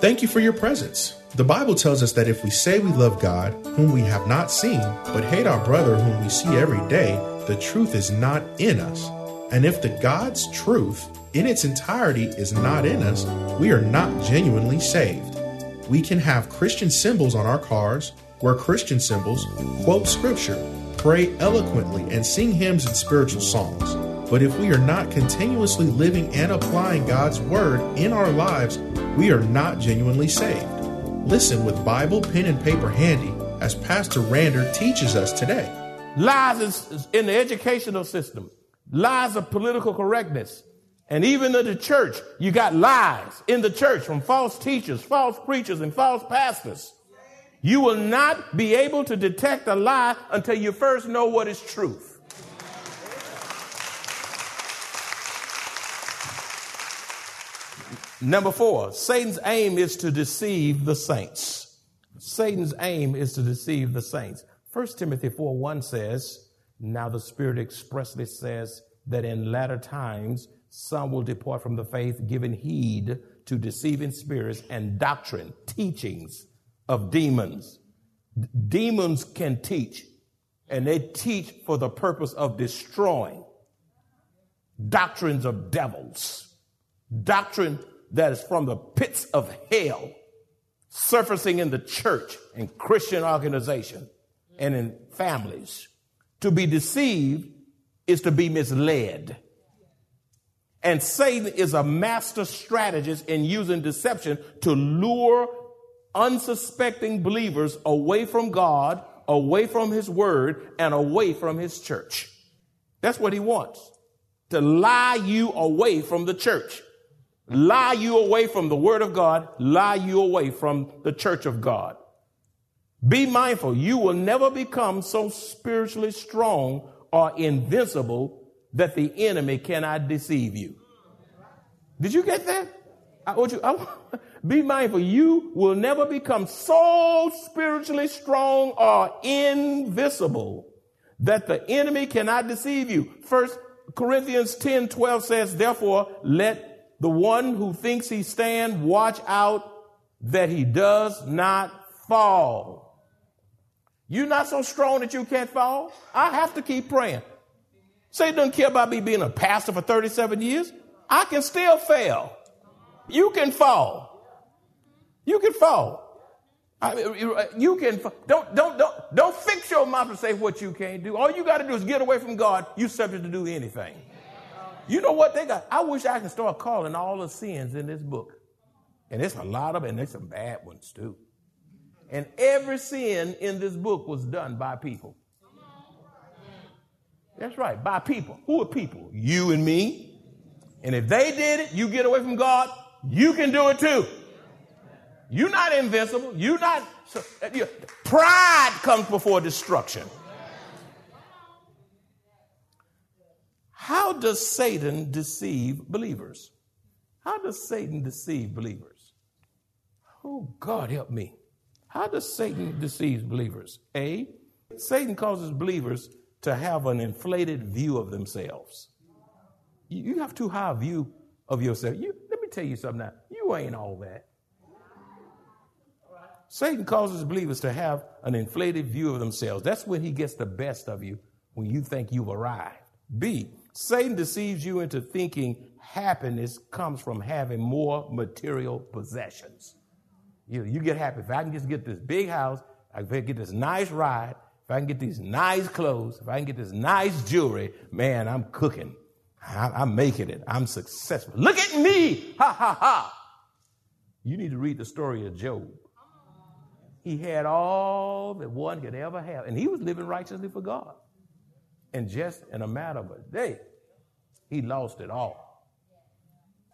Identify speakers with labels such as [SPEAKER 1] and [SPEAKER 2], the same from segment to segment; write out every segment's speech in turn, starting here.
[SPEAKER 1] Thank you for your presence. The Bible tells us that if we say we love God, whom we have not seen, but hate our brother whom we see every day, the truth is not in us. And if the God's truth in its entirety is not in us, we are not genuinely saved. We can have Christian symbols on our cars, wear Christian symbols, quote scripture, pray eloquently, and sing hymns and spiritual songs. But if we are not continuously living and applying God's word in our lives, we are not genuinely saved. Listen with Bible, pen, and paper handy as Pastor Rander teaches us today.
[SPEAKER 2] Lies in the educational system, lies of political correctness, and even in the church, you got lies in the church from false teachers, false preachers, and false pastors. You will not be able to detect a lie until you first know what is truth. Number four, Satan's aim is to deceive the saints. Satan's aim is to deceive the saints. 1 Timothy 4 1 says, Now the Spirit expressly says that in latter times some will depart from the faith, giving heed to deceiving spirits and doctrine, teachings of demons. D- demons can teach, and they teach for the purpose of destroying doctrines of devils, doctrine that is from the pits of hell surfacing in the church and Christian organization and in families. To be deceived is to be misled. And Satan is a master strategist in using deception to lure unsuspecting believers away from God, away from his word, and away from his church. That's what he wants. To lie you away from the church lie you away from the word of God, lie you away from the church of God. Be mindful, you will never become so spiritually strong or invincible that the enemy cannot deceive you. Did you get that? I want you, I, be mindful, you will never become so spiritually strong or invisible that the enemy cannot deceive you. First Corinthians 10 12 says, Therefore, let the one who thinks he stand, watch out that he does not fall. You're not so strong that you can't fall. I have to keep praying. Satan doesn't care about me being a pastor for 37 years. I can still fail. You can fall. You can fall. I mean, you can don't don't don't don't fix your mouth and say what you can't do. All you got to do is get away from God. You're subject to do anything. You know what they got? I wish I could start calling all the sins in this book. And it's a lot of and there's some bad ones too. And every sin in this book was done by people. That's right, by people. Who are people? You and me. And if they did it, you get away from God, you can do it too. You're not invincible. You're not. Uh, pride comes before destruction. How does Satan deceive believers? How does Satan deceive believers? Oh, God, help me. How does Satan deceive believers? A, Satan causes believers to have an inflated view of themselves. You have too high a view of yourself. You, let me tell you something now. You ain't all that. Satan causes believers to have an inflated view of themselves. That's when he gets the best of you, when you think you've arrived. B, Satan deceives you into thinking happiness comes from having more material possessions. You, you get happy. If I can just get this big house, I can get this nice ride, if I can get these nice clothes, if I can get this nice jewelry, man, I'm cooking. I, am making it. I'm successful. Look at me. Ha ha ha. You need to read the story of Job. He had all that one could ever have, and he was living righteously for God. And just in a matter of a day, he lost it all.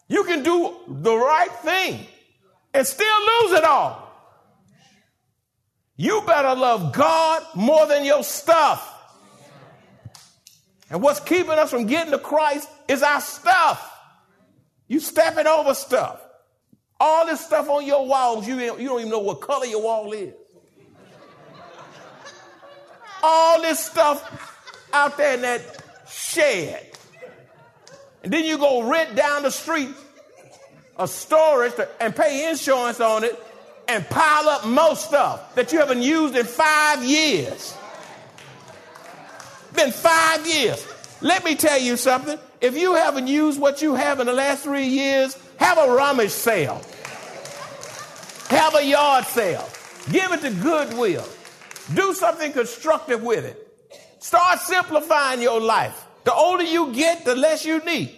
[SPEAKER 2] You can do the right thing and still lose it all. You better love God more than your stuff. And what's keeping us from getting to Christ is our stuff. You stepping over stuff. All this stuff on your walls, you, you don't even know what color your wall is. All this stuff out there in that shed. And then you go rent down the street a storage to, and pay insurance on it and pile up most stuff that you haven't used in five years. Been five years. Let me tell you something. If you haven't used what you have in the last three years, have a rummage sale. Have a yard sale. Give it to Goodwill. Do something constructive with it. Start simplifying your life. The older you get, the less you need.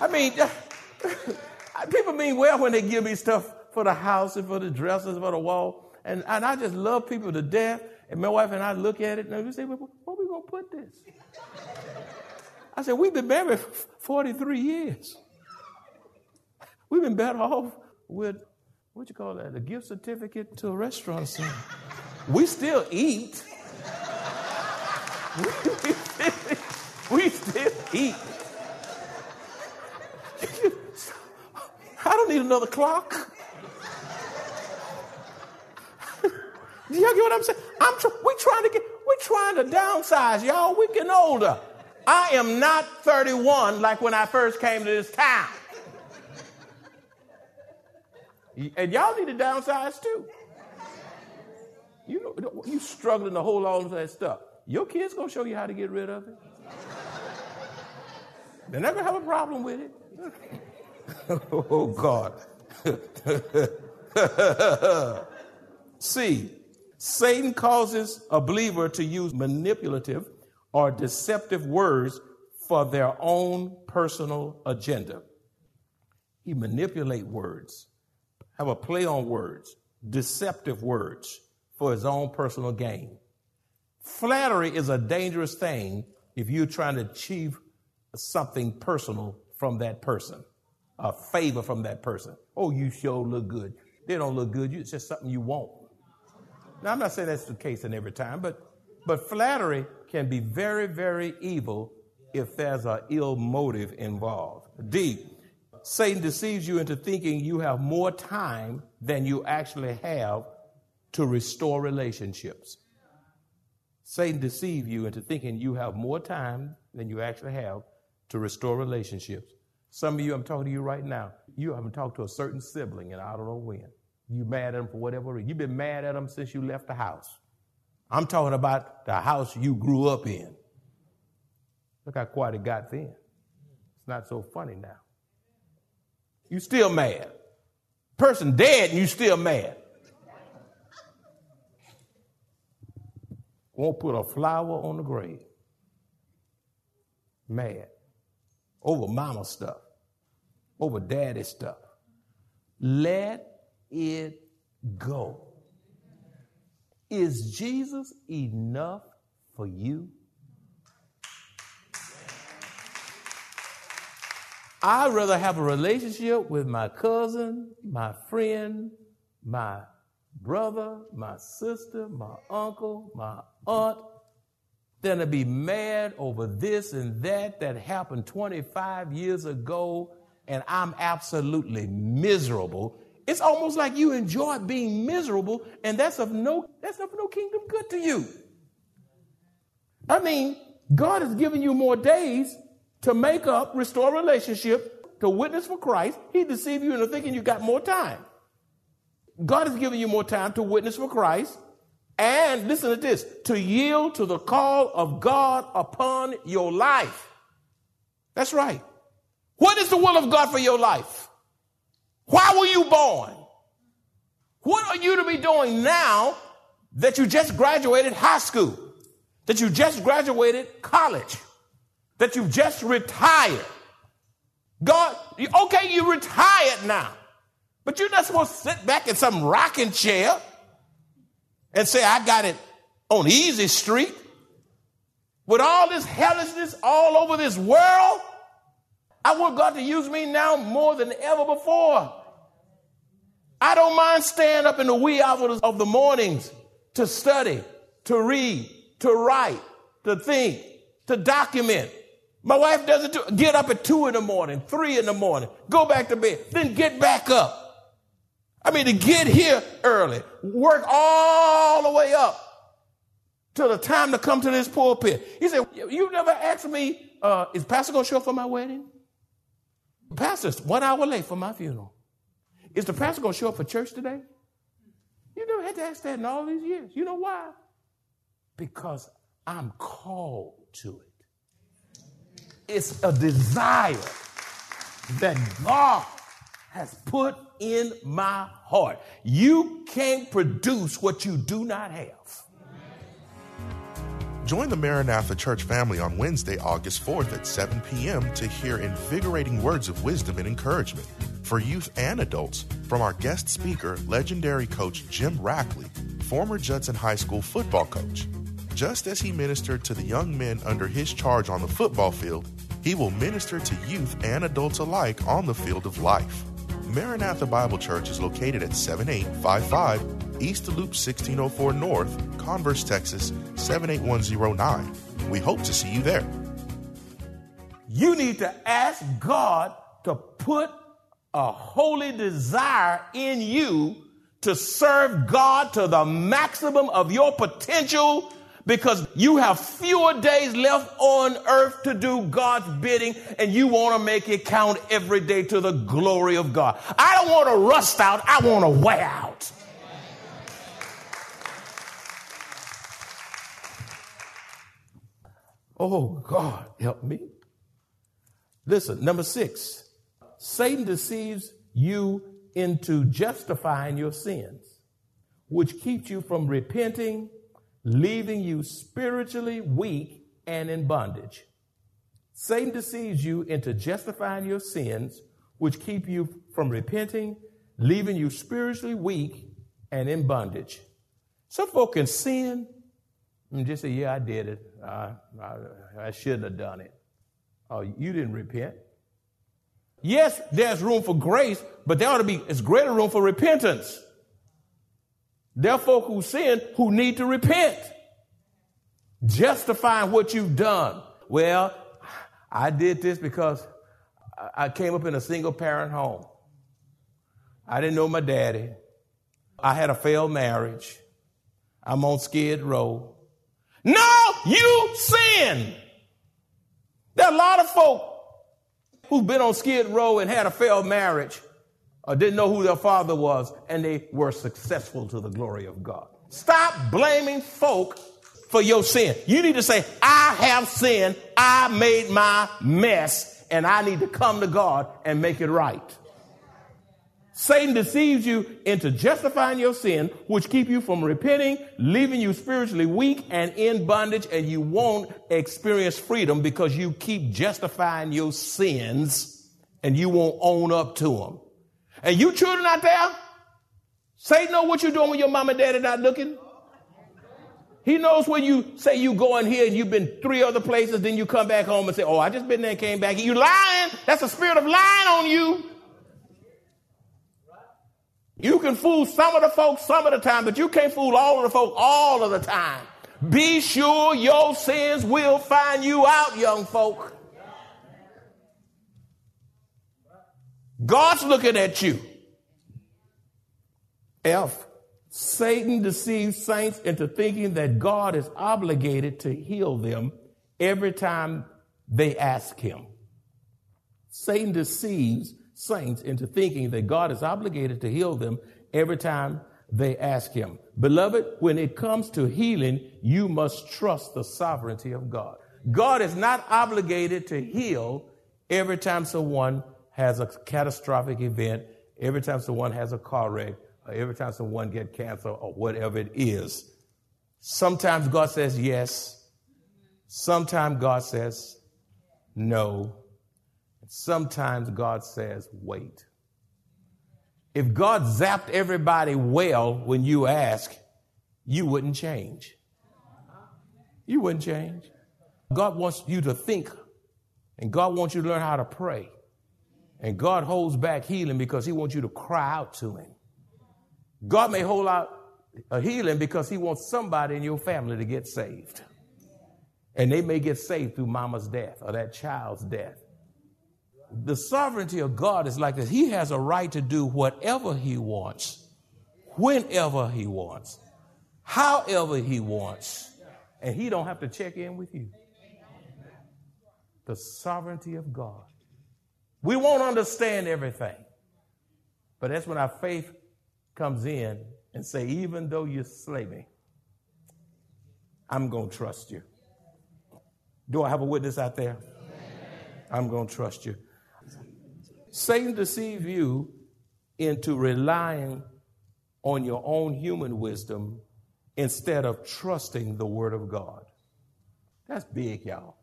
[SPEAKER 2] I mean, people mean well when they give me stuff for the house and for the dressers, for the wall. And, and I just love people to death. And my wife and I look at it and we say, well, where are we going to put this? I said, we've been married 43 years. We've been better off with, what you call that, a gift certificate to a restaurant. We still eat. We still eat. I don't need another clock. Do y'all get what I'm saying? I'm tr- we trying to get, we're trying to downsize, y'all. We're getting older. I am not 31 like when I first came to this town. And y'all need to downsize too. You know, you struggling to hold on to that stuff. Your kids gonna show you how to get rid of it. They're not gonna have a problem with it. oh God. See, Satan causes a believer to use manipulative or deceptive words for their own personal agenda. He manipulate words, have a play on words, deceptive words for his own personal gain. Flattery is a dangerous thing if you're trying to achieve something personal from that person, a favor from that person. Oh, you sure look good. They don't look good. It's just something you want. Now, I'm not saying that's the case in every time, but but flattery can be very, very evil if there's an ill motive involved. D. Satan deceives you into thinking you have more time than you actually have to restore relationships. Satan deceives you into thinking you have more time than you actually have to restore relationships. Some of you, I'm talking to you right now, you haven't talked to a certain sibling, and I don't know when. You mad at them for whatever reason. You've been mad at them since you left the house. I'm talking about the house you grew up in. Look how quiet it got then. It's not so funny now. You still mad. Person dead and you still mad. Won't put a flower on the grave. Mad. Over mama stuff. Over daddy stuff. Let it go. Is Jesus enough for you? I'd rather have a relationship with my cousin, my friend, my brother, my sister, my uncle, my aunt, than to be mad over this and that that happened 25 years ago and I'm absolutely miserable it's almost like you enjoy being miserable, and that's of no that's of no kingdom good to you. I mean, God has given you more days to make up, restore relationship, to witness for Christ. He deceived you into thinking you got more time. God has given you more time to witness for Christ. And listen to this to yield to the call of God upon your life. That's right. What is the will of God for your life? Why were you born? What are you to be doing now that you just graduated high school? That you just graduated college? That you've just retired? God, okay, you retired now, but you're not supposed to sit back in some rocking chair and say, I got it on easy street. With all this hellishness all over this world, I want God to use me now more than ever before. I don't mind staying up in the wee hours of the mornings to study, to read, to write, to think, to document. My wife does it too. Get up at two in the morning, three in the morning, go back to bed, then get back up. I mean, to get here early, work all the way up till the time to come to this pulpit. He said, You never asked me, uh, is Pastor going to show up for my wedding? Pastor's one hour late for my funeral. Is the pastor going to show up for church today? You never had to ask that in all these years. You know why? Because I'm called to it. It's a desire that God has put in my heart. You can't produce what you do not have.
[SPEAKER 1] Join the Maranatha Church family on Wednesday, August 4th at 7 p.m. to hear invigorating words of wisdom and encouragement for youth and adults from our guest speaker, legendary coach Jim Rackley, former Judson High School football coach. Just as he ministered to the young men under his charge on the football field, he will minister to youth and adults alike on the field of life. Maranatha Bible Church is located at 7855 East Loop 1604 North, Converse, Texas 78109. We hope to see you there.
[SPEAKER 2] You need to ask God to put a holy desire in you to serve God to the maximum of your potential because you have fewer days left on earth to do God's bidding and you want to make it count every day to the glory of God. I don't want to rust out, I want to wear out. Oh, God, help me. Listen, number six, Satan deceives you into justifying your sins, which keeps you from repenting leaving you spiritually weak and in bondage. Satan deceives you into justifying your sins, which keep you from repenting, leaving you spiritually weak and in bondage. Some folk can sin and just say, Yeah, I did it. I, I, I shouldn't have done it. Oh, you didn't repent. Yes, there's room for grace, but there ought to be it's greater room for repentance. There are folk who sin who need to repent. Justifying what you've done. Well, I did this because I came up in a single parent home. I didn't know my daddy. I had a failed marriage. I'm on Skid Row. No, you sin. There are a lot of folk who've been on Skid Row and had a failed marriage or didn't know who their father was, and they were successful to the glory of God. Stop blaming folk for your sin. You need to say, I have sinned, I made my mess, and I need to come to God and make it right. Satan deceives you into justifying your sin, which keep you from repenting, leaving you spiritually weak and in bondage, and you won't experience freedom because you keep justifying your sins and you won't own up to them. And you children out there, Satan know what you're doing when your mom and daddy not looking. He knows when you say you going here and you've been three other places, then you come back home and say, Oh, I just been there and came back. You lying. That's a spirit of lying on you. You can fool some of the folks some of the time, but you can't fool all of the folks all of the time. Be sure your sins will find you out, young folk. God's looking at you. F. Satan deceives saints into thinking that God is obligated to heal them every time they ask him. Satan deceives saints into thinking that God is obligated to heal them every time they ask him. Beloved, when it comes to healing, you must trust the sovereignty of God. God is not obligated to heal every time someone has a catastrophic event, every time someone has a car wreck, or every time someone gets cancer or whatever it is. Sometimes God says yes. Sometimes God says no. Sometimes God says wait. If God zapped everybody well when you ask, you wouldn't change. You wouldn't change. God wants you to think, and God wants you to learn how to pray. And God holds back healing because He wants you to cry out to Him. God may hold out a healing because He wants somebody in your family to get saved. And they may get saved through mama's death or that child's death. The sovereignty of God is like this He has a right to do whatever He wants, whenever He wants, however He wants. And He don't have to check in with you. The sovereignty of God We won't understand everything. But that's when our faith comes in and say, even though you slay me, I'm going to trust you. Do I have a witness out there? I'm going to trust you. Satan deceives you into relying on your own human wisdom instead of trusting the Word of God. That's big, y'all.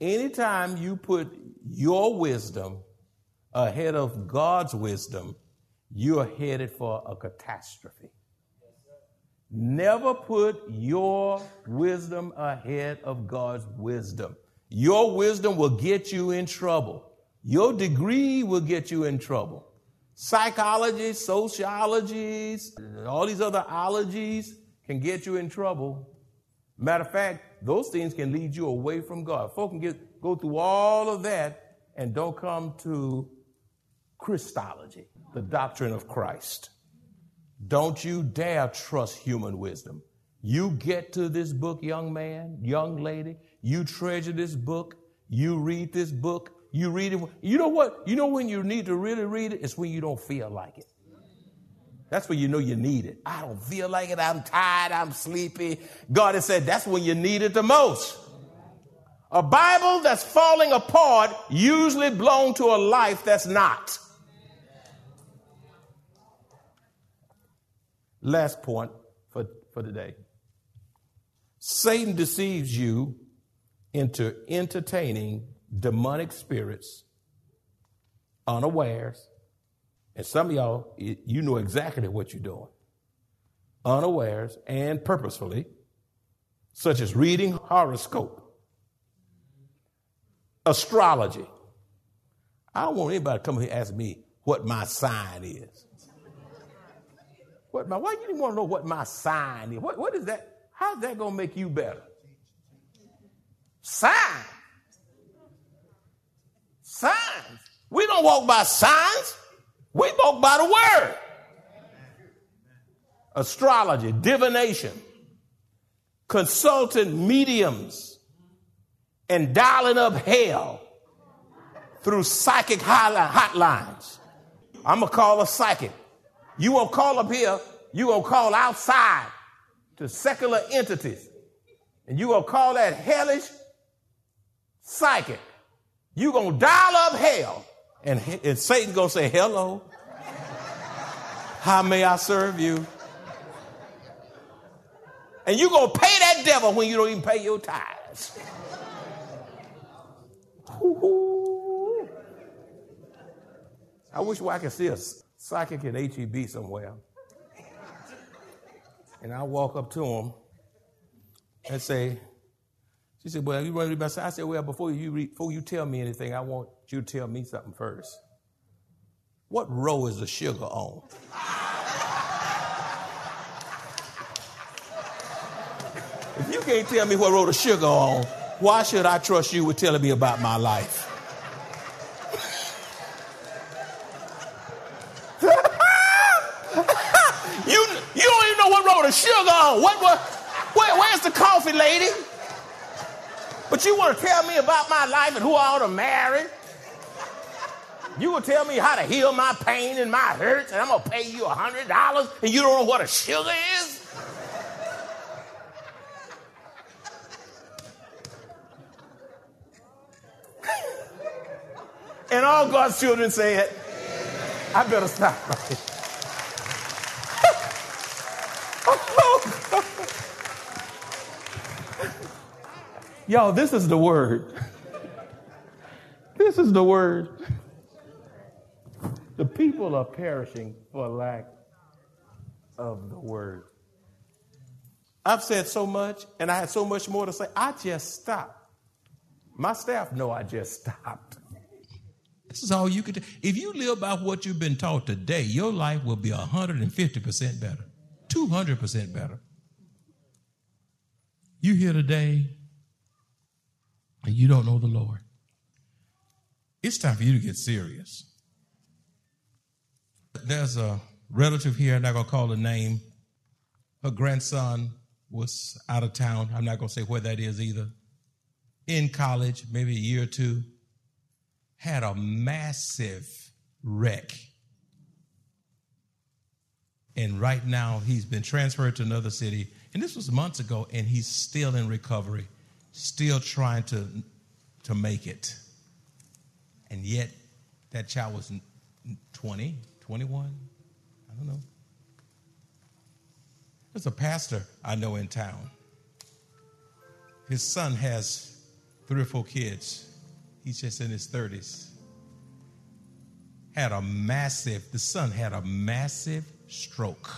[SPEAKER 2] Anytime you put your wisdom ahead of God's wisdom, you're headed for a catastrophe. Never put your wisdom ahead of God's wisdom. Your wisdom will get you in trouble. Your degree will get you in trouble. Psychology, sociology, all these other ologies can get you in trouble. Matter of fact, those things can lead you away from God. Folk can get, go through all of that and don't come to Christology, the doctrine of Christ. Don't you dare trust human wisdom. You get to this book, young man, young lady, you treasure this book, you read this book, you read it. You know what? You know when you need to really read it? It's when you don't feel like it. That's when you know you need it. I don't feel like it. I'm tired. I'm sleepy. God has said that's when you need it the most. A Bible that's falling apart usually blown to a life that's not. Last point for, for today. Satan deceives you into entertaining demonic spirits unawares and some of y'all, you know exactly what you're doing. Unawares and purposefully, such as reading horoscope, astrology. I don't want anybody to come here and ask me what my sign is. What my, why you didn't want to know what my sign is? What, what is that? How's that going to make you better? Signs. Signs. We don't walk by signs. We walk by the word. Astrology, divination, consulting mediums, and dialing up hell through psychic hotlines. I'm going to call a psychic. You won't call up here, you to call outside to secular entities. And you going to call that hellish psychic. you going to dial up hell and, and Satan's going to say, hello. How may I serve you? And you're going to pay that devil when you don't even pay your tithes. I wish I could see a psychic in HEB somewhere. And I walk up to him and say, she said, Well, you want to I said, Well, before you read, before you tell me anything, I want you to tell me something first. What row is the sugar on? if you can't tell me what row the sugar on, why should I trust you with telling me about my life? you, you don't even know what row the sugar on. What, what, where, where's the coffee lady? But you want to tell me about my life and who I ought to marry? You will tell me how to heal my pain and my hurts, and I'm gonna pay you a hundred dollars, and you don't know what a sugar is? and all God's children say it. I better stop oh, right Y'all, this is the word. This is the word. The people are perishing for lack of the word. I've said so much, and I had so much more to say. I just stopped. My staff know I just stopped.
[SPEAKER 3] This is all you could do. If you live by what you've been taught today, your life will be 150% better, 200% better. You here today, and you don't know the Lord, it's time for you to get serious. There's a relative here, I'm not going to call the name. Her grandson was out of town. I'm not going to say where that is either. In college, maybe a year or two.
[SPEAKER 2] had a massive wreck. And right now, he's been transferred to another city. And this was months ago, and he's still in recovery, still trying to, to make it. And yet, that child was 20, 21, I don't know. There's a pastor I know in town. His son has three or four kids. He's just in his 30s. Had a massive, the son had a massive stroke.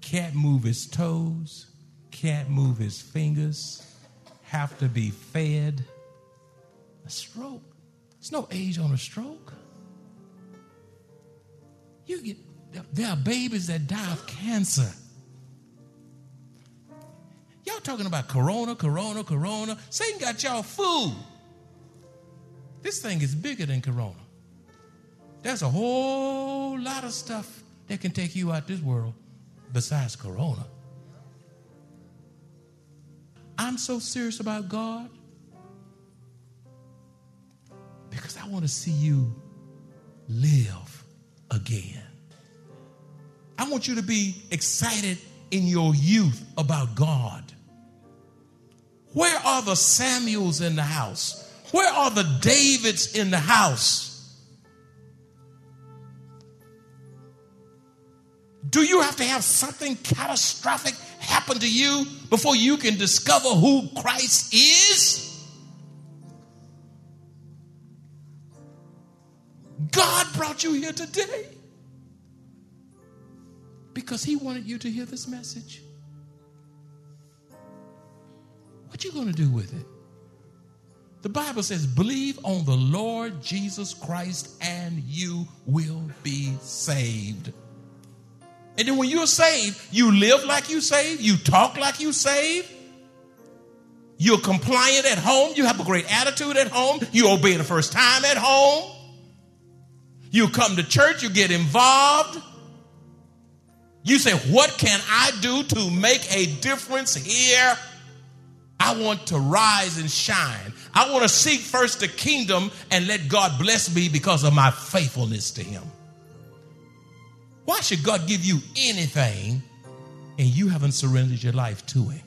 [SPEAKER 2] Can't move his toes, can't move his fingers, have to be fed. A stroke. There's no age on a stroke. You get there are babies that die of cancer. Y'all talking about corona, corona, corona. Satan got y'all fooled. This thing is bigger than corona. There's a whole lot of stuff that can take you out this world besides corona. I'm so serious about God because I want to see you live again. I want you to be excited in your youth about God. Where are the Samuels in the house? Where are the Davids in the house? Do you have to have something catastrophic happen to you before you can discover who Christ is? God brought you here today because he wanted you to hear this message. What you going to do with it? The Bible says, believe on the Lord Jesus Christ and you will be saved. And then when you're saved, you live like you saved, you talk like you saved, you're compliant at home, you have a great attitude at home, you obey the first time at home, you come to church, you get involved. You say, What can I do to make a difference here? I want to rise and shine. I want to seek first the kingdom and let God bless me because of my faithfulness to Him. Why should God give you anything and you haven't surrendered your life to Him?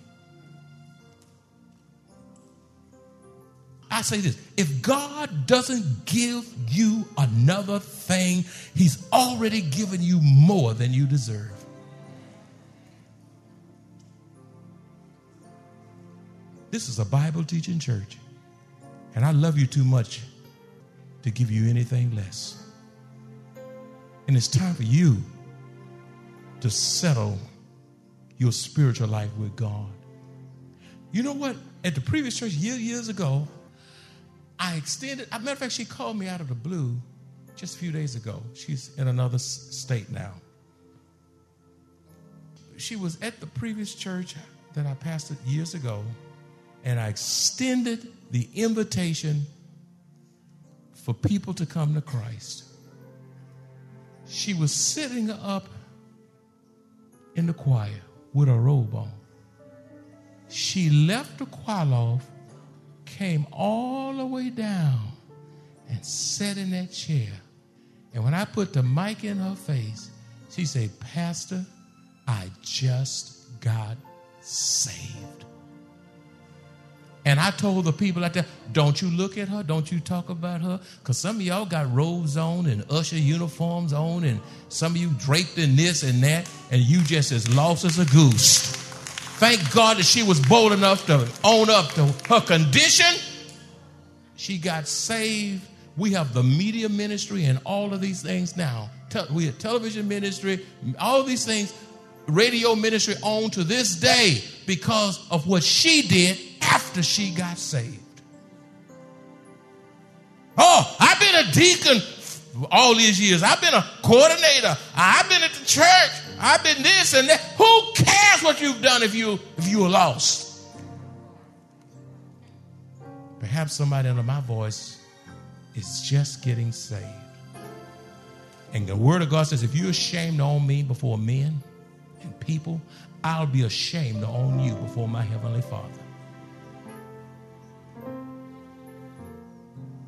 [SPEAKER 2] I say this if God doesn't give you another thing, He's already given you more than you deserve. This is a Bible teaching church, and I love you too much to give you anything less. And it's time for you to settle your spiritual life with God. You know what? At the previous church, years, years ago, I extended, a matter of fact, she called me out of the blue just a few days ago. She's in another state now. She was at the previous church that I pastored years ago, and I extended the invitation for people to come to Christ she was sitting up in the choir with a robe on. She left the choir loft, came all the way down, and sat in that chair. And when I put the mic in her face, she said, Pastor, I just got saved. And I told the people out there, don't you look at her, don't you talk about her, because some of y'all got robes on and usher uniforms on, and some of you draped in this and that, and you just as lost as a goose. Thank God that she was bold enough to own up to her condition. She got saved. We have the media ministry and all of these things now. We have television ministry, all these things, radio ministry on to this day because of what she did after she got saved. Oh, I've been a deacon all these years. I've been a coordinator. I've been at the church. I've been this and that. Who cares what you've done if you if you were lost? Perhaps somebody under my voice is just getting saved. And the word of God says, if you're ashamed own me before men and people, I'll be ashamed to own you before my heavenly Father.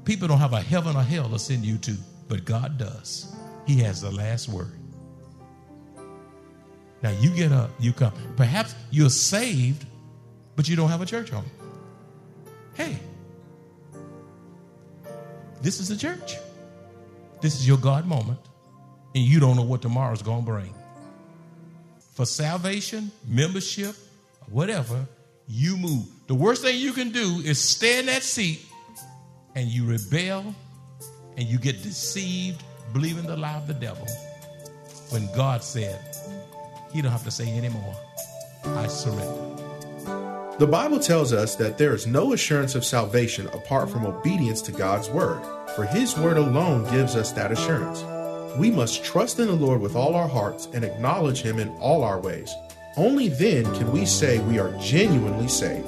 [SPEAKER 2] People don't have a heaven or hell to send you to, but God does. He has the last word. Now you get up, you come. Perhaps you're saved, but you don't have a church home. Hey, this is a church. This is your God moment, and you don't know what tomorrow's going to bring. For salvation, membership, whatever, you move. The worst thing you can do is stay in that seat and you rebel and you get deceived, believing the lie of the devil. When God said, He don't have to say anymore. I surrender.
[SPEAKER 1] The Bible tells us that there is no assurance of salvation apart from obedience to God's word, for His word alone gives us that assurance. We must trust in the Lord with all our hearts and acknowledge Him in all our ways. Only then can we say we are genuinely saved.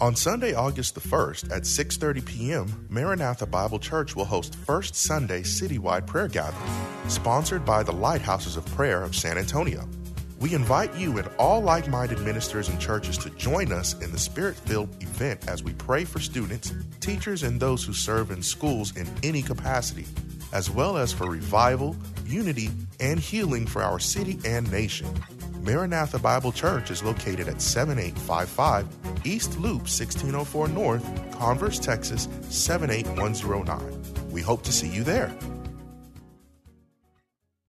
[SPEAKER 1] On Sunday, August the 1st at 6:30 p.m., Maranatha Bible Church will host First Sunday citywide prayer gathering, sponsored by the Lighthouses of Prayer of San Antonio. We invite you and all like-minded ministers and churches to join us in the Spirit-filled event as we pray for students, teachers, and those who serve in schools in any capacity, as well as for revival, unity, and healing for our city and nation. Maranatha Bible Church is located at 7855 East Loop 1604 North, Converse, Texas 78109. We hope to see you there.